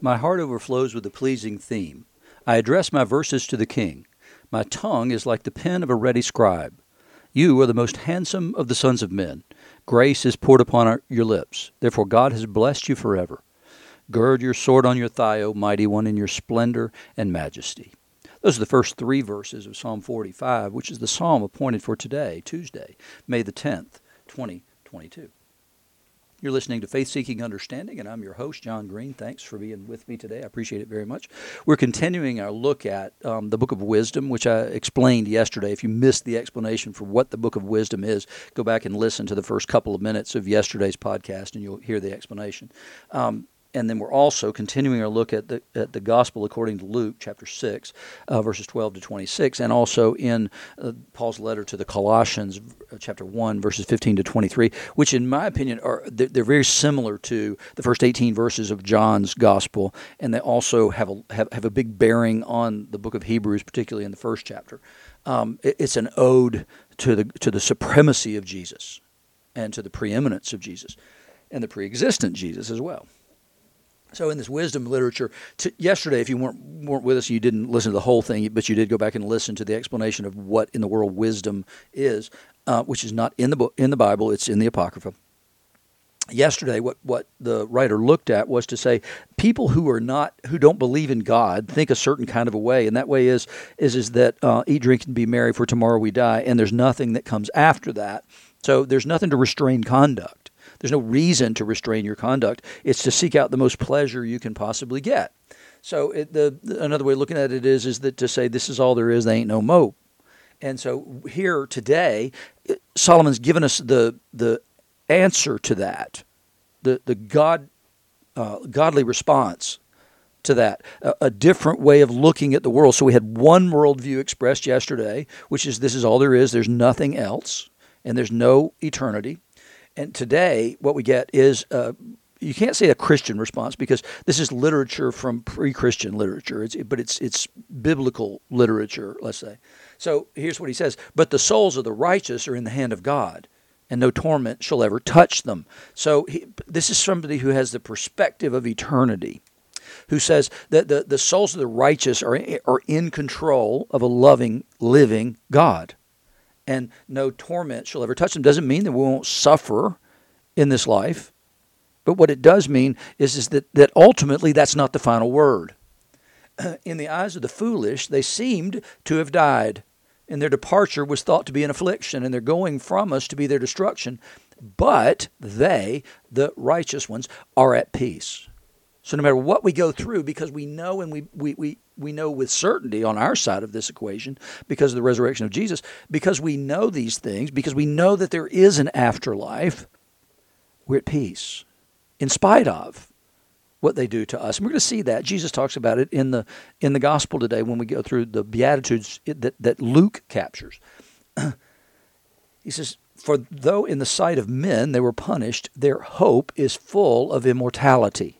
My heart overflows with a pleasing theme. I address my verses to the king. My tongue is like the pen of a ready scribe. You are the most handsome of the sons of men. Grace is poured upon our, your lips. Therefore, God has blessed you forever. Gird your sword on your thigh, O mighty one, in your splendor and majesty. Those are the first three verses of Psalm 45, which is the psalm appointed for today, Tuesday, May the 10th, 2022. You're listening to Faith Seeking Understanding, and I'm your host, John Green. Thanks for being with me today. I appreciate it very much. We're continuing our look at um, the Book of Wisdom, which I explained yesterday. If you missed the explanation for what the Book of Wisdom is, go back and listen to the first couple of minutes of yesterday's podcast, and you'll hear the explanation. Um, and then we're also continuing our look at the at the gospel according to Luke chapter six, uh, verses twelve to twenty six, and also in uh, Paul's letter to the Colossians uh, chapter one verses fifteen to twenty three, which in my opinion are they're, they're, very similar to the first eighteen verses of John's gospel, and they also have a have, have a big bearing on the book of Hebrews, particularly in the first chapter. Um, it, it's an ode to the to the supremacy of Jesus, and to the preeminence of Jesus, and the preexistent Jesus as well. So in this wisdom literature, to, yesterday, if you weren't weren't with us, you didn't listen to the whole thing, but you did go back and listen to the explanation of what in the world wisdom is, uh, which is not in the book in the Bible; it's in the Apocrypha. Yesterday, what, what the writer looked at was to say people who are not who don't believe in God think a certain kind of a way, and that way is is is that uh, eat, drink, and be merry, for tomorrow we die, and there's nothing that comes after that. So there's nothing to restrain conduct. There's no reason to restrain your conduct. It's to seek out the most pleasure you can possibly get. So it, the, the, another way of looking at it is is that to say this is all there is, they ain't no mo. And so here today, Solomon's given us the the answer to that, the the God uh, godly response to that, a, a, different way of looking at the world. So we had one worldview expressed yesterday, which is this is all there is. There's nothing else, and there's no eternity. And today, what we get is uh, you can't say a Christian response because this is literature from pre-Christian literature. It's, but it's it's biblical literature, let's say. So here's what he says: "But the souls of the righteous are in the hand of God, and no torment shall ever touch them." So he, this is somebody who has the perspective of eternity, who says that the, the souls of the righteous are are in control of a loving, living God and no torment shall ever touch them. Doesn't mean that we won't suffer in this life. But what it does mean is, is that, that ultimately that's not the final word. In the eyes of the foolish, they seemed to have died, and their departure was thought to be an affliction, and their going from us to be their destruction. But they, the righteous ones, are at peace. So no matter what we go through, because we know and we, we, we, we know with certainty on our side of this equation, because of the resurrection of Jesus, because we know these things, because we know that there is an afterlife, we're at peace, in spite of what they do to us. And we're going to see that. Jesus talks about it in the in the gospel today when we go through the Beatitudes that, that Luke captures. he says, For though in the sight of men they were punished, their hope is full of immortality.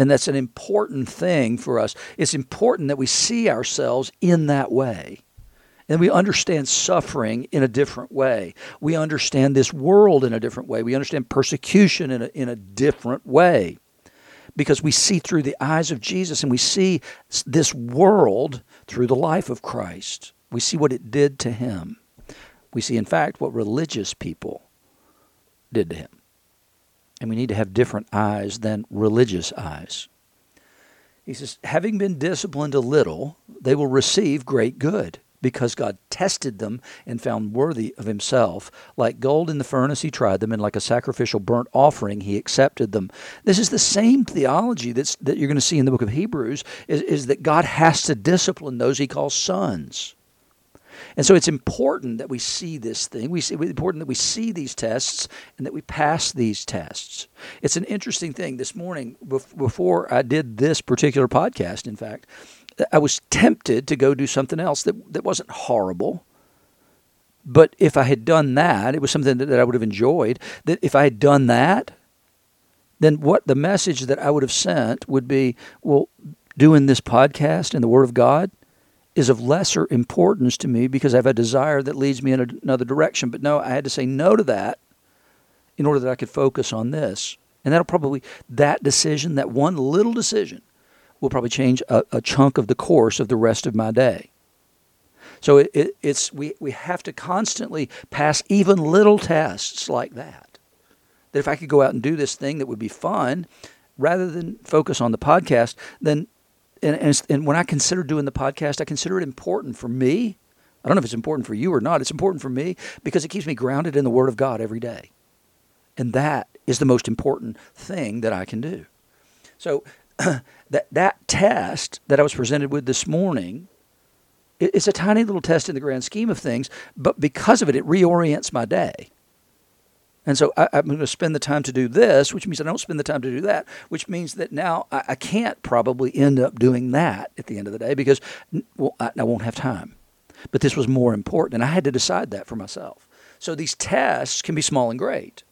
And that's an important thing for us. It's important that we see ourselves in that way. And we understand suffering in a different way. We understand this world in a different way. We understand persecution in a, in a different way. Because we see through the eyes of Jesus and we see this world through the life of Christ. We see what it did to him. We see, in fact, what religious people did to him. And we need to have different eyes than religious eyes. He says, having been disciplined a little, they will receive great good because God tested them and found worthy of himself. Like gold in the furnace, he tried them, and like a sacrificial burnt offering, he accepted them. This is the same theology that's, that you're going to see in the book of Hebrews, is, is that God has to discipline those he calls sons. And so it's important that we see this thing. We see, it's important that we see these tests and that we pass these tests. It's an interesting thing. This morning, before I did this particular podcast, in fact, I was tempted to go do something else that, that wasn't horrible. But if I had done that, it was something that, that I would have enjoyed. That if I had done that, then what the message that I would have sent would be well, doing this podcast and the Word of God is of lesser importance to me because I have a desire that leads me in another direction. But no, I had to say no to that in order that I could focus on this. And that'll probably, that decision, that one little decision, will probably change a, a chunk of the course of the rest of my day. So it, it, it's we, we have to constantly pass even little tests like that. That if I could go out and do this thing that would be fun, rather than focus on the podcast, then and, and, and when I consider doing the podcast, I consider it important for me. I don't know if it's important for you or not. It's important for me because it keeps me grounded in the Word of God every day. And that is the most important thing that I can do. So that that test that I was presented with this morning, it's a tiny little test in the grand scheme of things, but because of it, it reorients my day. And so I, am going to spend the time to do this, which means I don't spend the time to do that, which means that now I, I can't probably end up doing that at the end of the day because well, I, I won't have time. But this was more important, and I had to decide that for myself. So these tests can be small and great,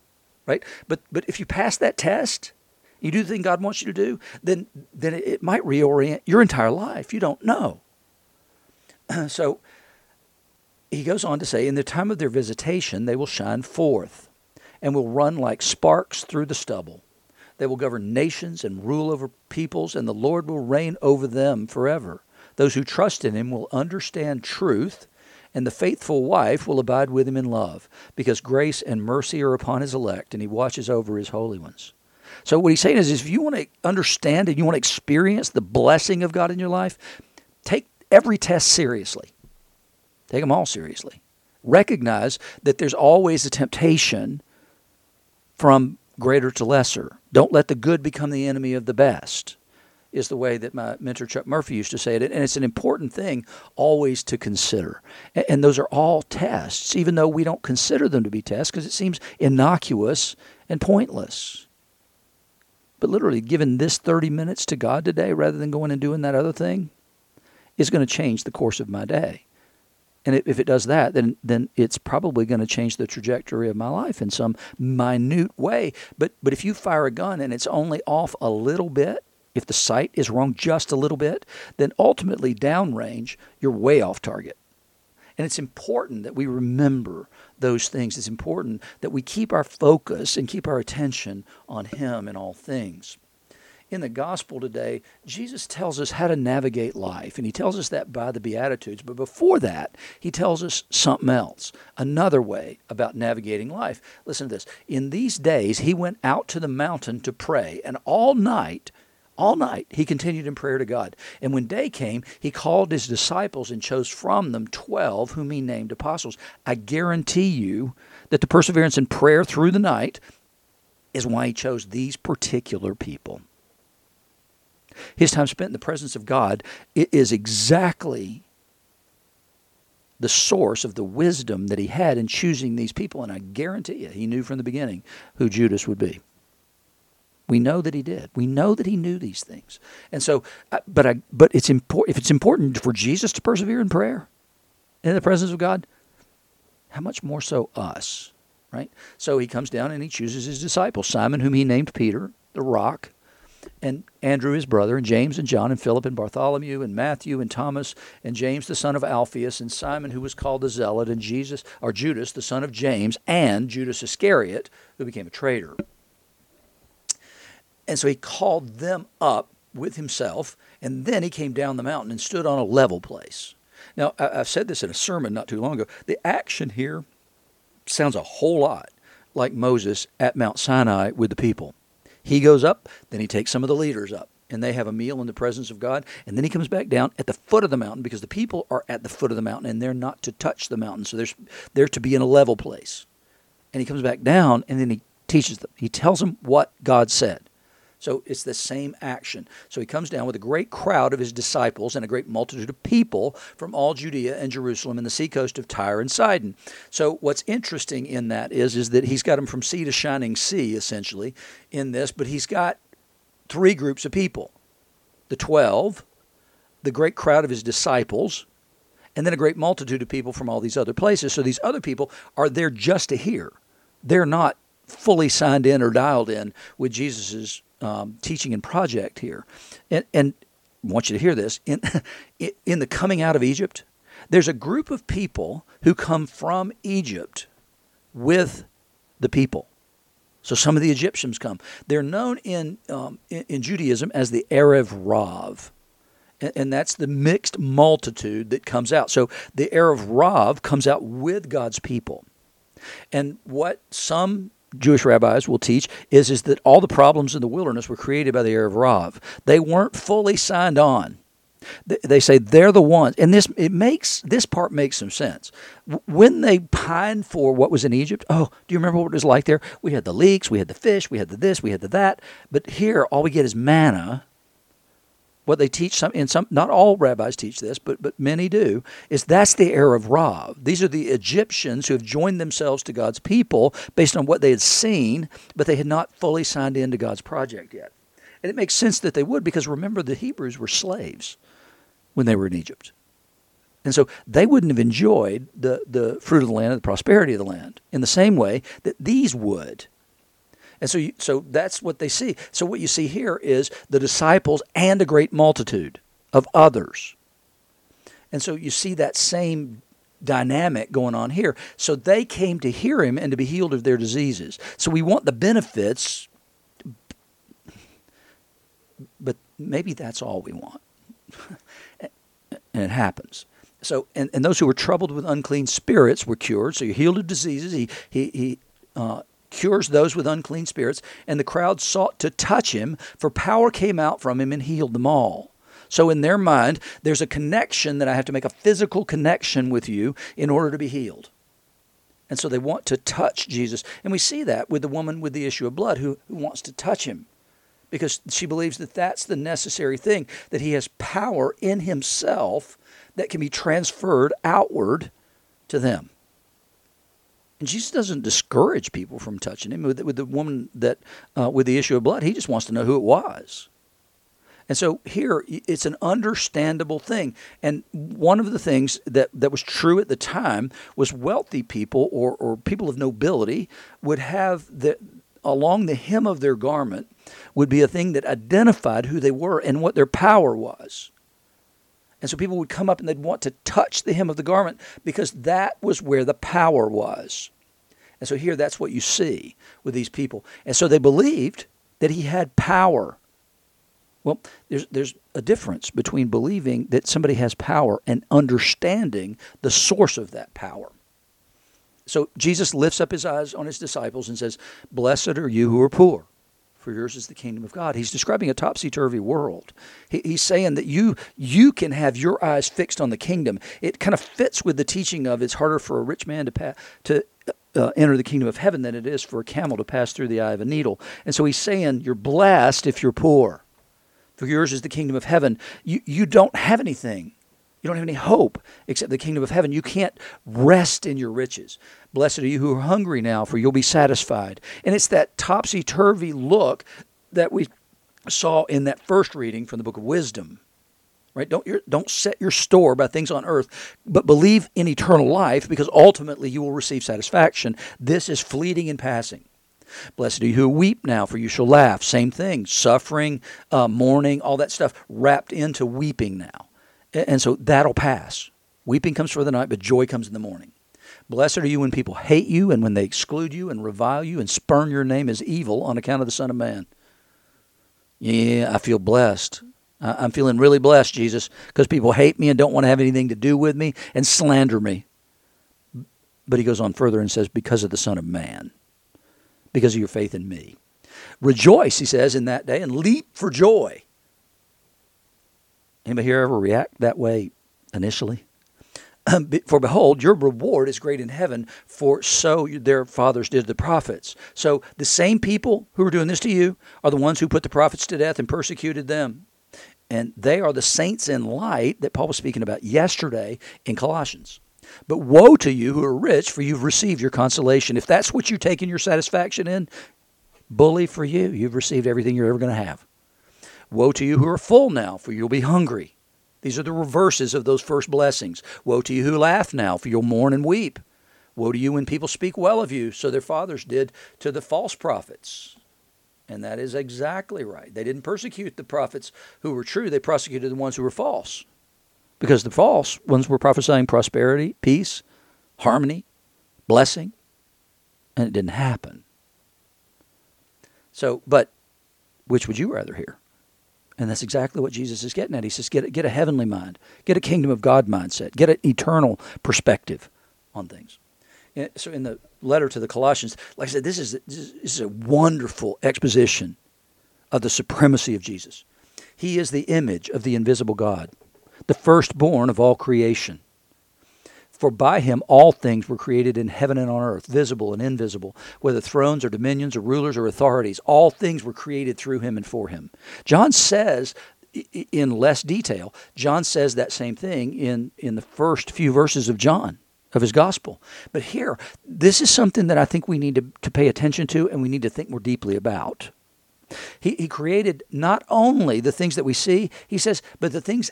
right? But but if you pass that test, you do the thing God wants you to do, then then it might reorient your entire life. You don't know. so he goes on to say, in the time of their visitation, they will shine forth and will run like sparks through the stubble. They will govern nations and rule over peoples, and the Lord will reign over them forever. Those who trust in him will understand truth, and the faithful wife will abide with him in love, because grace and mercy are upon his elect, and he watches over his holy ones. So, what he's saying is, if you want to understand and you want to experience the blessing of God in your life, take every test seriously. Take them all seriously. Recognize that there's always a temptation from greater to lesser. Don't let the good become the enemy of the best, is the way that my mentor Chuck Murphy used to say it. And it's an important thing always to consider. And those are all tests, even though we don't consider them to be tests because it seems innocuous and pointless. But literally, giving this 30 minutes to God today rather than going and doing that other thing is going to change the course of my day. And if it does that, then then it's probably going to change the trajectory of my life in some minute way. But but if you fire a gun and it's only off a little bit, if the sight is wrong just a little bit, then ultimately downrange, you're way off target. And it's important that we remember those things. It's important that we keep our focus and keep our attention on Him in all things in the gospel today, Jesus tells us how to navigate life, and he tells us that by the Beatitudes. But before that, he tells us something else, another way about navigating life. Listen to this. In these days, he went out to the mountain to pray, and all night, all night he continued in prayer to God. And when day came, he called his disciples and chose from them 12 whom he named apostles. I guarantee you that the perseverance in prayer through the night is why he chose these particular people. His time spent in the presence of God is exactly the source of the wisdom that he had in choosing these people. And I guarantee you, he knew from the beginning who Judas would be. We know that he did. We know that he knew these things. And so, uh, but I, but it's important. If it's important for Jesus to persevere in prayer, in the presence of God, how much more so us, right? So he comes down and he chooses his disciples: Simon, whom he named Peter, the rock, and Andrew his brother, and James and John and Philip and Bartholomew and Matthew and Thomas and James the son of Alphaeus and Simon who was called the Zealot and Jesus or Judas the son of James and Judas Iscariot who became a traitor. And so he called them up with himself, and then he came down the mountain and stood on a level place. Now, I've said this in a sermon not too long ago. The action here sounds a whole lot like Moses at Mount Sinai with the people. He goes up, then he takes some of the leaders up, and they have a meal in the presence of God, and then he comes back down at the foot of the mountain because the people are at the foot of the mountain and they're not to touch the mountain, so they're, they're to be in a level place. And he comes back down, and then he teaches them. He tells them what God said. So it's the same action. So he comes down with a great crowd of his disciples and a great multitude of people from all Judea and Jerusalem and the seacoast of Tyre and Sidon. So what's interesting in that is, is that he's got them from sea to shining sea, essentially, in this, but he's got three groups of people the 12, the great crowd of his disciples, and then a great multitude of people from all these other places. So these other people are there just to hear. They're not fully signed in or dialed in with Jesus's um, teaching and project here, and, and I want you to hear this in in the coming out of Egypt. There's a group of people who come from Egypt with the people. So some of the Egyptians come. They're known in, um, in, in, Judaism as the Erev Rav. And, that's the mixed multitude that comes out. So the Erev Rav comes out with God's people. And what some Jewish rabbis will teach is, is that all the problems in the wilderness were created by the Erev Rav. They weren't fully signed on. They say they're the ones, and this it makes this part makes some sense. When they pined for what was in Egypt, oh, do you remember what it was like there? We had the leeks, we had the fish, we had the this, we had the that. But here, all we get is manna. What they teach some in some, not all rabbis teach this, but but many do, is that's the Erev Rav. These are the Egyptians who have joined themselves to God's people based on what they had seen, but they had not fully signed into God's project yet. And it makes sense that they would because remember the Hebrews were slaves when they were in Egypt. And so they wouldn't have enjoyed the, the fruit of the land, the prosperity of the land, in the same way that these would. And so, you, so that's what they see. So what you see here is the disciples and a great multitude of others. And so you see that same dynamic going on here. So they came to hear him and to be healed of their diseases. So we want the benefits, but maybe that's all we want. and it happens. So, and, and those who were troubled with unclean spirits were cured. So, you're healed of diseases. He, he, he uh, cures those with unclean spirits. And the crowd sought to touch him, for power came out from him and healed them all. So, in their mind, there's a connection that I have to make a physical connection with you in order to be healed. And so they want to touch Jesus. And we see that with the woman with the issue of blood who, who wants to touch him because she believes that that's the necessary thing, that he has power in himself that can be transferred outward to them. And Jesus doesn't discourage people from touching him. With, with the woman that uh, with the issue of blood, he just wants to know who it was. And so here, it's an understandable thing. And one of the things that, that was true at the time was wealthy people or, or people of nobility would have the, along the hem of their garment would be a thing that identified who they were and what their power was. And so people would come up and they'd want to touch the hem of the garment because that was where the power was. And so here that's what you see with these people. And so they believed that he had power. Well, there's there's a difference between believing that somebody has power and understanding the source of that power. So Jesus lifts up his eyes on his disciples and says, "Blessed are you who are poor." For yours is the kingdom of God. He's describing a topsy turvy world. He, he's saying that you you can have your eyes fixed on the kingdom. It kind of fits with the teaching of it's harder for a rich man to pa- to uh, enter the kingdom of heaven than it is for a camel to pass through the eye of a needle. And so he's saying you're blessed if you're poor. For yours is the kingdom of heaven. You you don't have anything. You don't have any hope except the kingdom of heaven. You can't rest in your riches. Blessed are you who are hungry now, for you'll be satisfied. And it's that topsy turvy look that we saw in that first reading from the book of Wisdom. Right? Don't, don't set your store by things on earth, but believe in eternal life because ultimately you will receive satisfaction. This is fleeting and passing. Blessed are you who weep now, for you shall laugh. Same thing. Suffering, uh, mourning, all that stuff wrapped into weeping now. And so that'll pass. Weeping comes for the night, but joy comes in the morning. Blessed are you when people hate you and when they exclude you and revile you and spurn your name as evil on account of the Son of Man. Yeah, I feel blessed. I'm feeling really blessed, Jesus, because people hate me and don't want to have anything to do with me and slander me. But he goes on further and says, because of the Son of Man, because of your faith in me. Rejoice, he says, in that day and leap for joy. Anybody here ever react that way initially? for behold, your reward is great in heaven, for so their fathers did the prophets. So the same people who are doing this to you are the ones who put the prophets to death and persecuted them. And they are the saints in light that Paul was speaking about yesterday in Colossians. But woe to you who are rich, for you've received your consolation. If that's what you're taking your satisfaction in, bully for you. You've received everything you're ever going to have. Woe to you who are full now, for you'll be hungry. These are the reverses of those first blessings. Woe to you who laugh now, for you'll mourn and weep. Woe to you when people speak well of you, so their fathers did to the false prophets. And that is exactly right. They didn't persecute the prophets who were true, they persecuted the ones who were false. Because the false ones were prophesying prosperity, peace, harmony, blessing, and it didn't happen. So, but which would you rather hear? And that's exactly what Jesus is getting at. He says, get a, get a heavenly mind, get a kingdom of God mindset, get an eternal perspective on things. Eh, so, in the letter to the Colossians, like I said, this is, this is a wonderful exposition of the supremacy of Jesus. He is the image of the invisible God, the firstborn of all creation. For by him all things were created in heaven and on earth, visible and invisible, whether thrones or dominions or rulers or authorities. All things were created through him and for him. John says, in less detail, John says that same thing in, in the first few verses of John, of his gospel. But here, this is something that I think we need to, to pay attention to and we need to think more deeply about. He, he created not only the things that we see, he says, but the things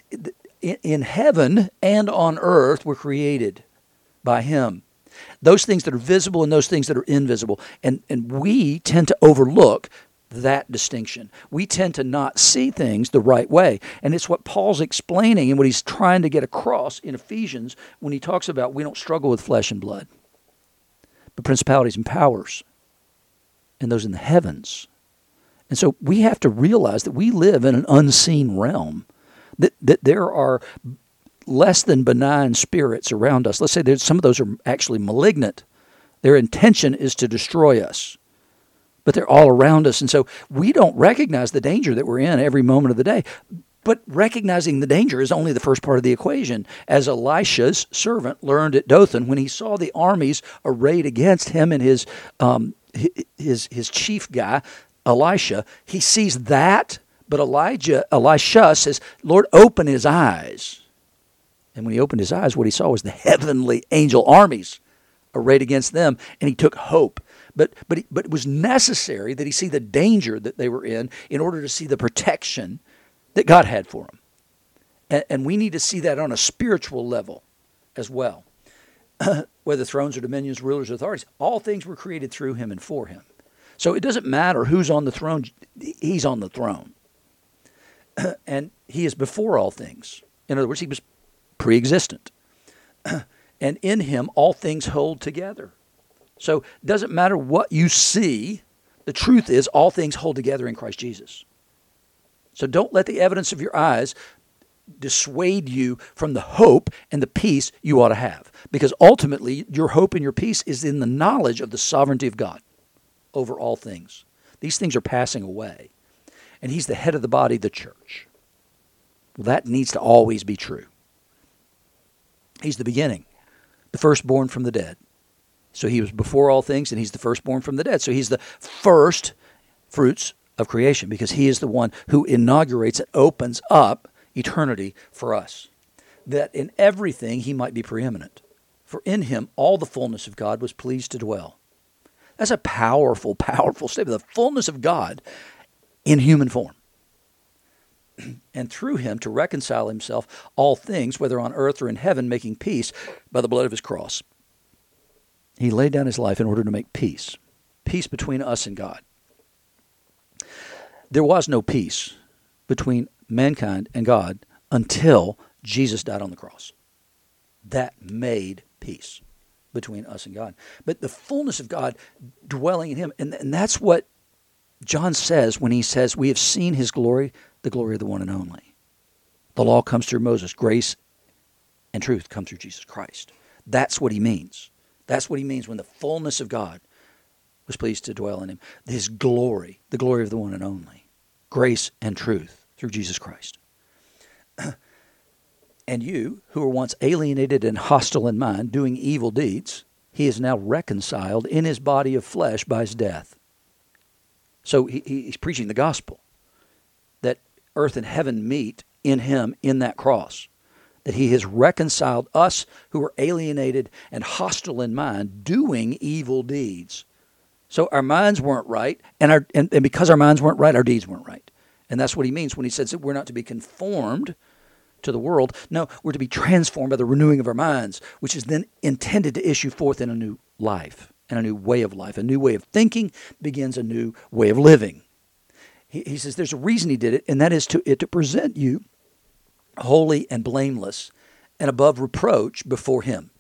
in heaven and on earth were created by him. Those things that are visible and those things that are invisible. And, and we tend to overlook that distinction. We tend to not see things the right way. And it's what Paul's explaining and what he's trying to get across in Ephesians when he talks about we don't struggle with flesh and blood, but principalities and powers, and those in the heavens. And so we have to realize that we live in an unseen realm that, that there are less than benign spirits around us. Let's say that some of those are actually malignant. Their intention is to destroy us, but they're all around us. And so we don't recognize the danger that we're in every moment of the day. But recognizing the danger is only the first part of the equation. As Elisha's servant learned at Dothan, when he saw the armies arrayed against him and his, um, his, his chief guy, Elisha, he sees that but Elijah, Elisha says, Lord, open his eyes. And when he opened his eyes, what he saw was the heavenly angel armies arrayed against them, and he took hope. But, but, but it was necessary that he see the danger that they were in in order to see the protection that God had for them. And, and we need to see that on a spiritual level as well. Whether thrones or dominions, rulers or authorities, all things were created through him and for him. So it doesn't matter who's on the throne, he's on the throne. and he is before all things. In other words, he was pre existent. and in him, all things hold together. So it doesn't matter what you see, the truth is, all things hold together in Christ Jesus. So don't let the evidence of your eyes dissuade you from the hope and the peace you ought to have. Because ultimately, your hope and your peace is in the knowledge of the sovereignty of God over all things. These things are passing away and he's the head of the body, the church. Well, that needs to always be true. He's the beginning, the firstborn from the dead. So he was before all things, and he's the firstborn from the dead. So he's the first fruits of creation because he is the one who inaugurates and opens up eternity for us. That in everything he might be preeminent. For in him all the fullness of God was pleased to dwell. That's a powerful, powerful statement. The fullness of God in human form. and through him to reconcile himself all things, whether on earth or in heaven, making peace by the blood of his cross. He laid down his life in order to make peace, peace between us and God. There was no peace between mankind and God until Jesus died on the cross. That made peace between us and God. But the fullness of God dwelling in him, and, and that's what John says when he says, We have seen his glory, the glory of the one and only. The law comes through Moses, grace and truth come through Jesus Christ. That's what he means. That's what he means when the fullness of God was pleased to dwell in him. His glory, the glory of the one and only. Grace and truth through Jesus Christ. and you, who were once alienated and hostile in mind, doing evil deeds, he is now reconciled in his body of flesh by his death so he, he's preaching the gospel that earth and heaven meet in him in that cross. That he has reconciled us who were alienated and hostile in mind, doing evil deeds. So our minds weren't right, and, our, and, and because our minds weren't right, our deeds weren't right. And that's what he means when he says that we're not to be conformed to the world. No, we're to be transformed by the renewing of our minds, which is then intended to issue forth in a new life and a new way of life. A new way of thinking begins a new way of living. He, he says there's a reason he did it, and that is to, it, to present you holy and blameless and above reproach before him.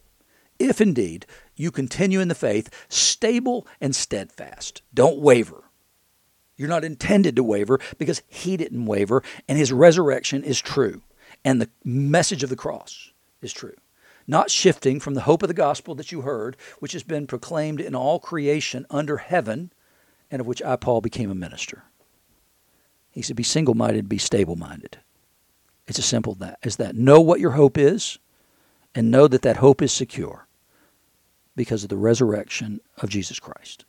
If indeed you continue in the faith, stable and steadfast, don't waver. You're not intended to waver because he didn't waver, and his resurrection is true, and the message of the cross is true. Not shifting from the hope of the gospel that you heard, which has been proclaimed in all creation under heaven, and of which I, Paul, became a minister. He said, Be single minded, be stable minded. It's as simple that, as that. Know what your hope is, and know that that hope is secure because of the resurrection of Jesus Christ.